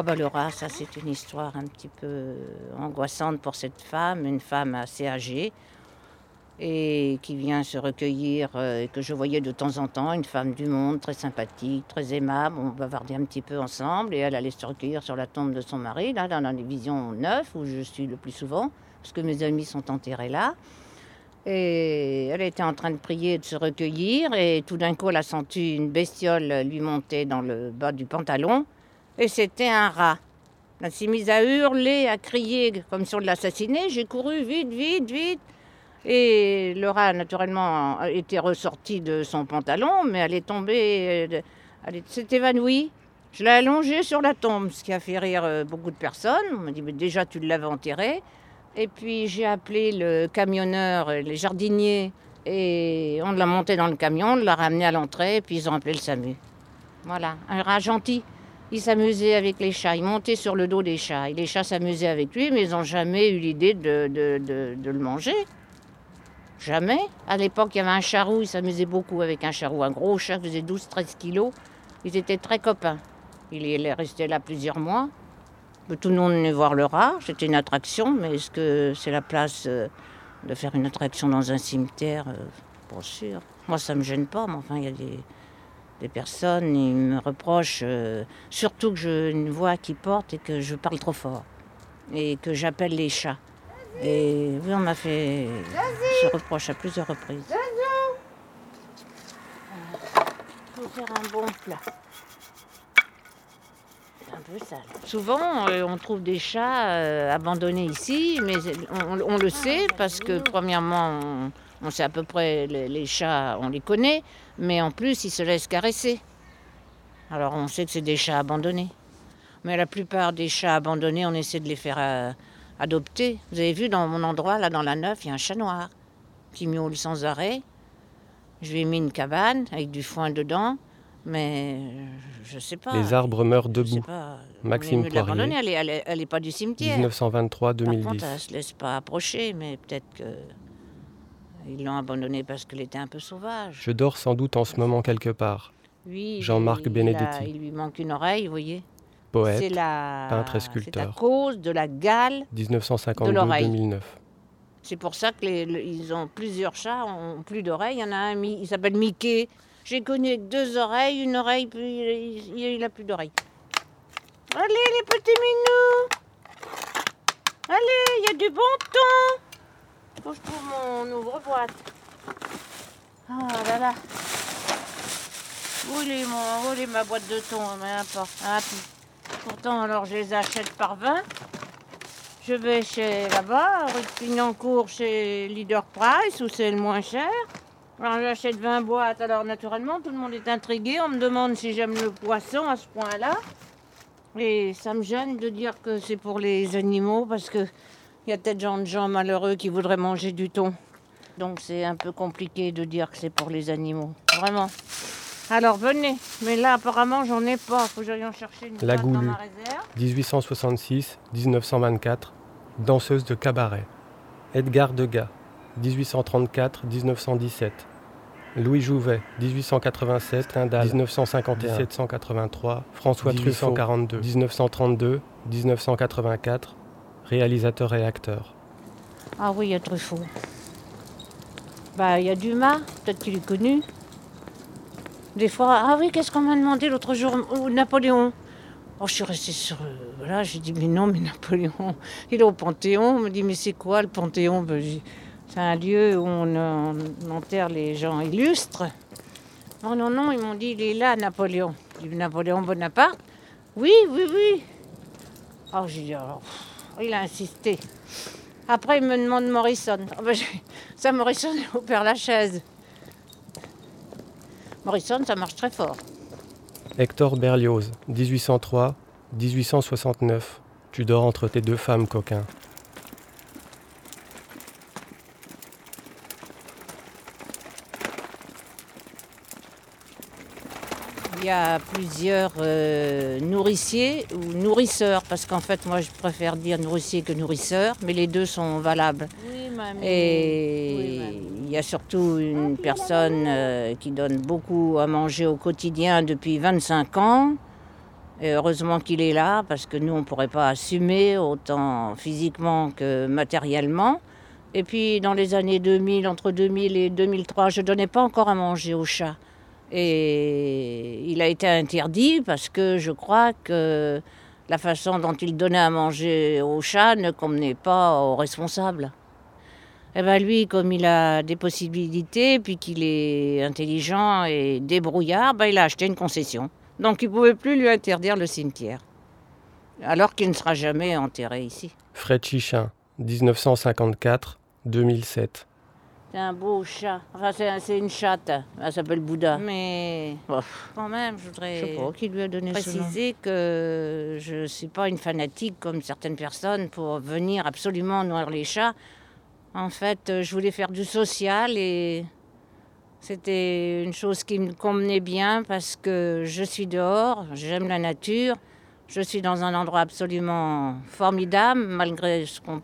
Oh bah rat, ça c'est une histoire un petit peu angoissante pour cette femme, une femme assez âgée et qui vient se recueillir, euh, et que je voyais de temps en temps, une femme du monde, très sympathique, très aimable, on bavardait un petit peu ensemble, et elle allait se recueillir sur la tombe de son mari, là, dans la division 9, où je suis le plus souvent, parce que mes amis sont enterrés là. Et elle était en train de prier de se recueillir, et tout d'un coup, elle a senti une bestiole lui monter dans le bas du pantalon, et c'était un rat. Elle s'est mise à hurler, à crier comme si on l'assassiner. J'ai couru vite, vite, vite. Et le rat, naturellement, était ressorti de son pantalon, mais elle est tombée, euh, elle s'est évanouie. Je l'ai allongée sur la tombe, ce qui a fait rire euh, beaucoup de personnes. On m'a dit, mais déjà, tu l'avais enterrée. Et puis, j'ai appelé le camionneur, les jardiniers, et on l'a monté dans le camion, on l'a ramené à l'entrée, et puis ils ont appelé le SAMU. Voilà, un rat gentil. Il s'amusait avec les chats, il montait sur le dos des chats. Et les chats s'amusaient avec lui, mais ils n'ont jamais eu l'idée de, de le manger. Jamais. À l'époque, il y avait un charou, il s'amusait beaucoup avec un charou. Un gros chat faisait 12-13 kilos. Ils étaient très copains. Il est resté là plusieurs mois. Tout le monde venait voir le rat. C'était une attraction, mais est-ce que c'est la place euh, de faire une attraction dans un cimetière? Euh, Pas sûr. Moi, ça me gêne pas, mais enfin, il y a des, personnes, ils me reprochent euh, surtout que j'ai une voix qui porte et que je parle trop fort. Et que j'appelle les chats. Et oui, on m'a fait ce reproche à plusieurs reprises. Faire un bon plat. Un peu sale. Souvent, euh, on trouve des chats euh, abandonnés ici, mais on, le sait parce que, premièrement, on, sait à peu près les, chats, on les connaît, mais en plus, ils se laissent caresser. Alors, on sait que c'est des chats abandonnés. Mais la plupart des chats abandonnés, on essaie de les faire. Euh, adopté. Vous avez vu dans mon endroit, là dans la neuf, il y a un chat noir qui miaule sans arrêt. Je lui ai mis une cabane avec du foin dedans, mais je ne sais pas. Les arbres meurent debout. Maxime Poirier. Elle n'est est pas du cimetière. 1923-2010. Par contre, elle se laisse pas approcher, mais peut-être que ils l'ont abandonnée parce qu'elle était un peu sauvage. Je dors sans doute en ce moment quelque part. Oui. Jean-Marc Benedetti. il lui manque une oreille, vous voyez. Poète, peintre et sculpteur. C'est à cause de la gale 1952-2009. C'est pour ça qu'ils ont plusieurs chats, ont plus d'oreilles. Il y en a un, il s'appelle Mickey. J'ai connu deux oreilles, une oreille, puis il n'a plus d'oreilles. Allez les petits minous Allez, il y a du bon temps Faut que je trouve mon ouvre-boîte. Ah là là Où est, mon, ma boîte de thon Mais n'importe. Ah, Pourtant, alors je les achète par 20. Je vais chez là-bas, rue de Pignancourt, chez Leader Price, où c'est le moins cher. Alors j'achète 20 boîtes. Alors naturellement, tout le monde est intrigué. On me demande si j'aime le poisson à ce point-là. Et ça me gêne de dire que c'est pour les animaux parce qu'il y a peut-être gens de gens malheureux qui voudraient manger du thon. Donc c'est un peu compliqué de dire que c'est pour les animaux. Vraiment. Alors venez, mais là apparemment j'en ai pas, faut que j'aille en chercher une La Goulue, 1866-1924, danseuse de cabaret. Edgar Degas, 1834-1917. Louis Jouvet, 1887, Stendhal, 1957-183, François Truffaut, 1932, 1984, réalisateur et acteur. Ah oui, il y a Truffaut. Bah, il y a Dumas, peut-être qu'il est connu. Des fois, ah oui, qu'est-ce qu'on m'a demandé l'autre jour? Napoléon. Oh, je suis restée sur. Euh, voilà, j'ai dit, mais non, mais Napoléon, il est au Panthéon. On me dit, mais c'est quoi le Panthéon? Ben, C'est un lieu où on, enterre les gens illustres. Oh non, non, ils m'ont dit, il est là, Napoléon. Dit, Napoléon Bonaparte? Oui, oui, oui. Oh, j'ai dit, oh, il a insisté. Après, il me demande Morrison. Oh, ça, Morrison, au Père Lachaise. Morrison, ça marche très fort. Hector Berlioz, 1803-1869. Tu dors entre tes deux femmes, coquin. Il y a plusieurs euh, nourriciers ou nourrisseurs, parce qu'en fait, moi, je préfère dire nourricier que nourrisseur, mais les deux sont valables. Oui, mamie. Et il y a surtout une personne euh, qui donne beaucoup à manger au quotidien depuis 25 ans. Et heureusement qu'il est là, parce que nous, on ne pourrait pas assumer autant physiquement que matériellement. Et puis, dans les années 2000, entre 2000 et 2003, je ne donnais pas encore à manger aux chats. Et il a été interdit parce que je crois que la façon dont il donnait à manger aux chats ne convenait pas aux responsables. Et eh bien lui, comme il a des possibilités, puis qu'il est intelligent et débrouillard, ben il a acheté une concession. Donc il ne pouvait plus lui interdire le cimetière. Alors qu'il ne sera jamais enterré ici. Fred Chichin, 1954-2007. C'est un beau chat. Enfin, c'est une chatte. Elle s'appelle Bouddha. Mais quand même, je voudrais je sais qui lui a donné préciser que je ne suis pas une fanatique comme certaines personnes pour venir absolument nourrir les chats. En fait, je voulais faire du social et c'était une chose qui me convenait bien parce que je suis dehors, j'aime la nature, je suis dans un endroit absolument formidable, malgré ce qu'on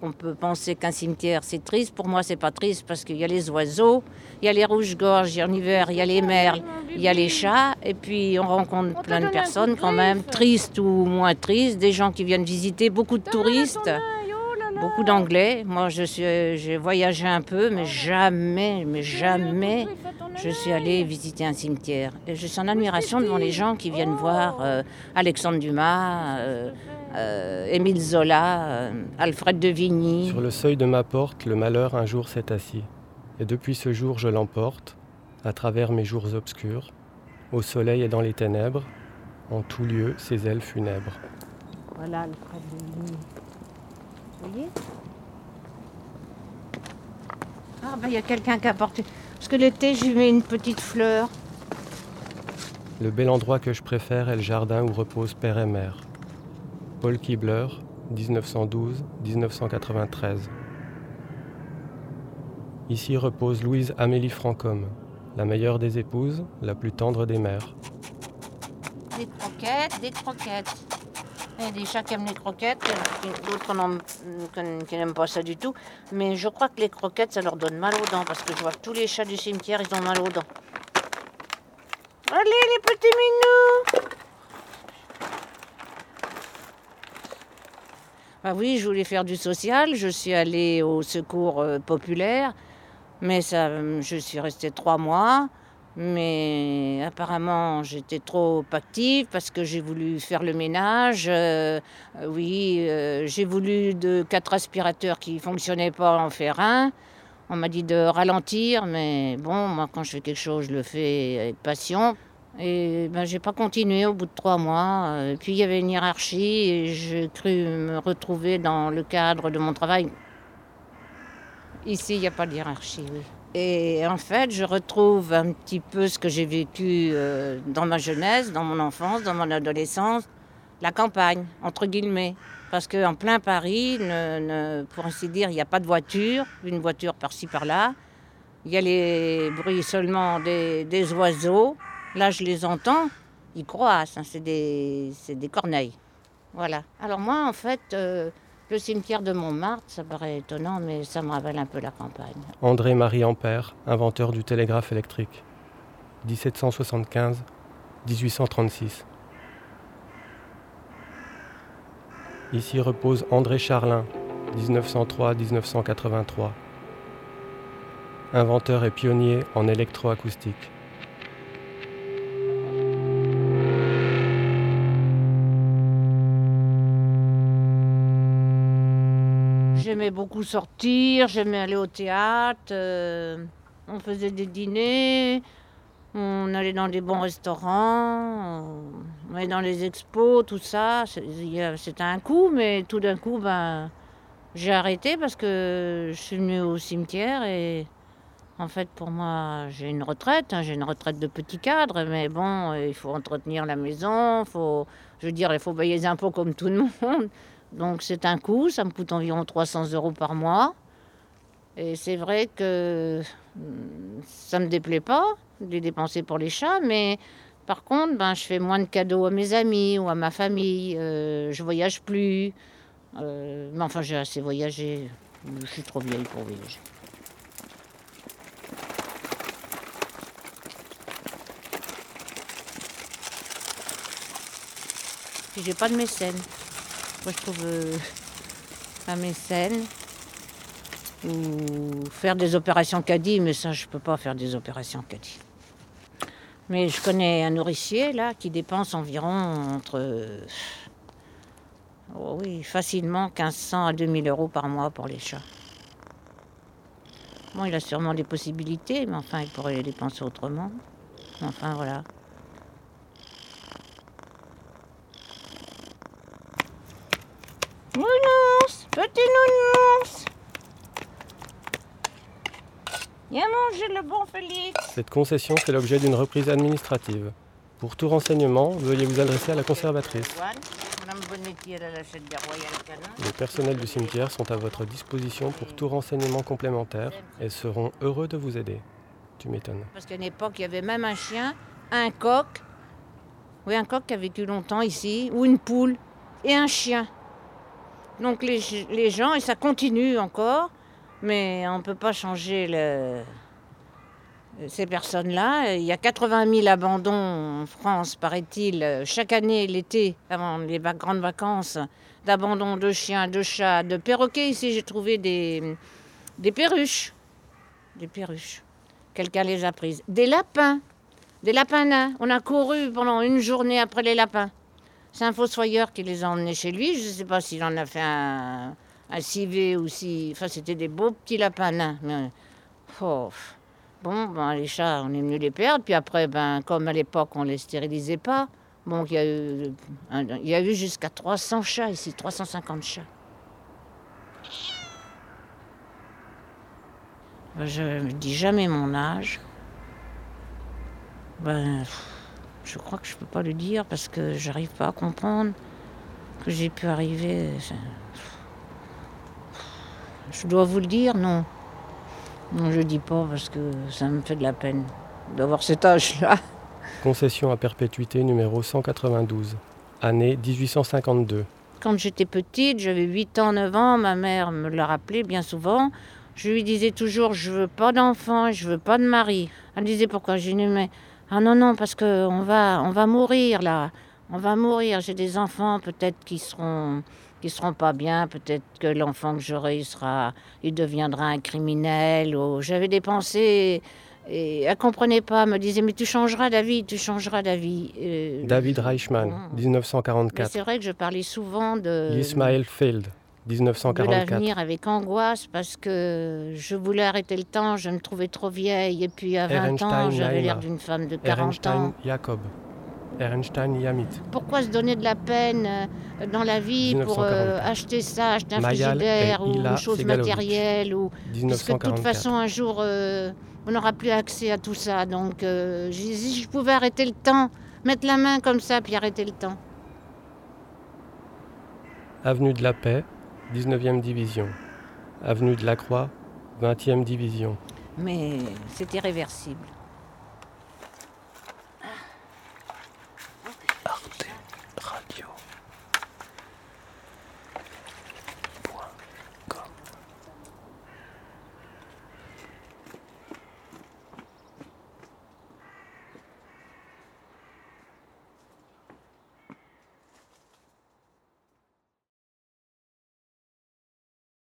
peut, peut, penser qu'un cimetière c'est triste. Pour moi, c'est pas triste parce qu'il y a les oiseaux, il y a les rouges-gorges, en hiver, il y a les merles, il y a les chats, et puis on rencontre plein de personnes quand même, tristes ou moins tristes, des gens qui viennent visiter, beaucoup de touristes. beaucoup d'anglais. Moi, je suis, j'ai voyagé un peu, mais jamais, mais jamais, je suis allée visiter un cimetière. Et je suis en admiration devant les gens qui viennent voir euh, Alexandre Dumas, euh, euh, Émile Zola, Alfred de Vigny. Sur le seuil de ma porte, le malheur un jour s'est assis. Et depuis ce jour, je l'emporte, à travers mes jours obscurs, au soleil et dans les ténèbres, en tout lieu, ses ailes funèbres. Voilà Alfred de Vigny. Vous voyez? Ah, ben il y a quelqu'un qui a apporté. Parce que l'été, j'y mets une petite fleur. Le bel endroit que je préfère est le jardin où repose père et mère. Paul Kibler, 1912-1993. Ici repose Louise Amélie Francom, la meilleure des épouses, la plus tendre des mères. Des croquettes, des croquettes. Il y a des chats qui aiment les croquettes, d'autres qui n'aiment pas ça du tout. Mais je crois que les croquettes, ça leur donne mal aux dents, parce que je vois que tous les chats du cimetière, ils ont mal aux dents. Allez, les petits minous Ah oui, je voulais faire du social. Je suis allée au secours euh, populaire, mais ça, je suis restée trois mois. Mais apparemment, j'étais trop active parce que j'ai voulu faire le ménage. Euh, oui, euh, j'ai voulu de quatre aspirateurs qui ne fonctionnaient pas en faire un. On m'a dit de ralentir, mais bon, moi, quand je fais quelque chose, je le fais avec passion. Et ben, j'ai pas continué au bout de trois mois. Euh, puis il y avait une hiérarchie et j'ai cru me retrouver dans le cadre de mon travail. Ici, il n'y a pas de hiérarchie. Et en fait, je retrouve un petit peu ce que j'ai vécu euh, dans ma jeunesse, dans mon enfance, dans mon adolescence, la campagne, entre guillemets. Parce qu'en plein Paris, pour ainsi dire, il n'y a pas de voiture, une voiture par-ci par-là. Il y a les bruits seulement des, oiseaux. Là, je les entends, ils croissent, hein, c'est des, des, corneilles. Voilà. Alors moi, en fait, euh, le cimetière de Montmartre, ça paraît étonnant, mais ça me rappelle un peu la campagne. André-Marie Ampère, inventeur du télégraphe électrique. 1775-1836. Ici repose André Charlin, 1903-1983. Inventeur et pionnier en électroacoustique. J'aimais beaucoup sortir, j'aimais aller au théâtre, euh, on faisait des dîners, on allait dans des bons restaurants, on allait dans les expos, tout ça. C'était un coup, mais tout d'un coup, ben, j'ai arrêté parce que je suis venue au cimetière et en fait, pour moi, j'ai une retraite, hein, j'ai une retraite de petit cadre, mais bon, il faut entretenir la maison, faut, je veux dire, il faut payer les impôts comme tout le monde. Donc c'est un coût, ça me coûte environ 300 euros par mois. Et c'est vrai que hmm, ça ne me déplaît pas de les dépenser pour les chats, mais par contre, ben, je fais moins de cadeaux à mes amis ou à ma famille. Euh, je voyage plus. Euh, mais enfin, j'ai assez voyagé. Je suis trop vieille pour voyager. Puis j'ai pas de mécène. Je trouve euh, un mécène ou faire des opérations caddie, mais ça, je peux pas faire des opérations caddie. Mais je connais un nourricier là qui dépense environ entre euh, oh oui, facilement 1500 à 2000 euros par mois pour les chats. Bon, il a sûrement des possibilités, mais enfin, il pourrait les dépenser autrement. Enfin, voilà. Nounours, petit nounours. Viens manger le bon Félix. Cette concession fait l'objet d'une reprise administrative. Pour tout renseignement, veuillez vous adresser à la conservatrice. Les personnels du cimetière sont à votre disposition pour tout renseignement complémentaire et seront heureux de vous aider. Tu m'étonnes. Parce qu'à une époque, il y avait même un chien, un coq. Oui, un coq qui a vécu longtemps ici, ou une poule, et un chien. Donc les, les gens, et ça continue encore, mais on ne peut pas changer ces personnes-là. Il y a 80 000 abandons en France, paraît-il, chaque année, l'été, avant les grandes vacances, d'abandons de chiens, de chats, de perroquets. Ici, j'ai trouvé des, des perruches. Des perruches. Quelqu'un les a prises. Des lapins. Des lapins. On a couru pendant une journée après les lapins. C'est un fossoyeur qui les a emmenés chez lui. Je ne sais pas s'il en a fait un, un civet ou si. Enfin, c'était des beaux petits lapins. Mais, Bon, ben, les chats, on est venu les perdre. Puis après, ben, comme à l'époque, on ne les stérilisait pas. Bon, il y a eu, jusqu'à 300 chats ici, 350 chats. Je ne dis jamais mon âge. Ben, je crois que je ne peux pas le dire parce que j'arrive pas à comprendre que j'ai pu arriver. Je dois vous le dire, non. Non, je dis pas parce que ça me fait de la peine d'avoir cet âge-là. Concession à perpétuité numéro 192, année 1852. Quand j'étais petite, j'avais 8 ans, 9 ans, ma mère me l'a rappelé bien souvent. Je lui disais toujours je veux pas d'enfant, je veux pas de mari. Elle disait pourquoi Je lui disais mais ah non non parce que on va on va mourir là. On va mourir, j'ai des enfants peut-être qui seront qui seront pas bien, peut-être que l'enfant que j'aurai il sera il deviendra un criminel ou j'avais des pensées et elle comprenait pas, elle me disait mais tu changeras d'avis, tu changeras d'avis. Euh, David Reichmann, mais 1944. c'est vrai que je parlais souvent de Ismail Feld, de 1944. l'avenir avec angoisse parce que je voulais arrêter le temps, je me trouvais trop vieille et puis à 20 ans j'avais l'air d'une femme de 40 Ehrenstein ans. Jacob. Ehrenstein Yamit. Pourquoi se donner de la peine euh, dans la vie pour euh, 1944. acheter ça, acheter un frigidaire ou choses Segalovic. matérielles ou puisque de toute 1944. façon un jour euh, on n'aura plus accès à tout ça. Donc euh, si je pouvais arrêter le temps, mettre la main comme ça puis arrêter le temps. Avenue de la Paix, 19e division. Avenue de la Croix, 20e division. Mais c'est irréversible.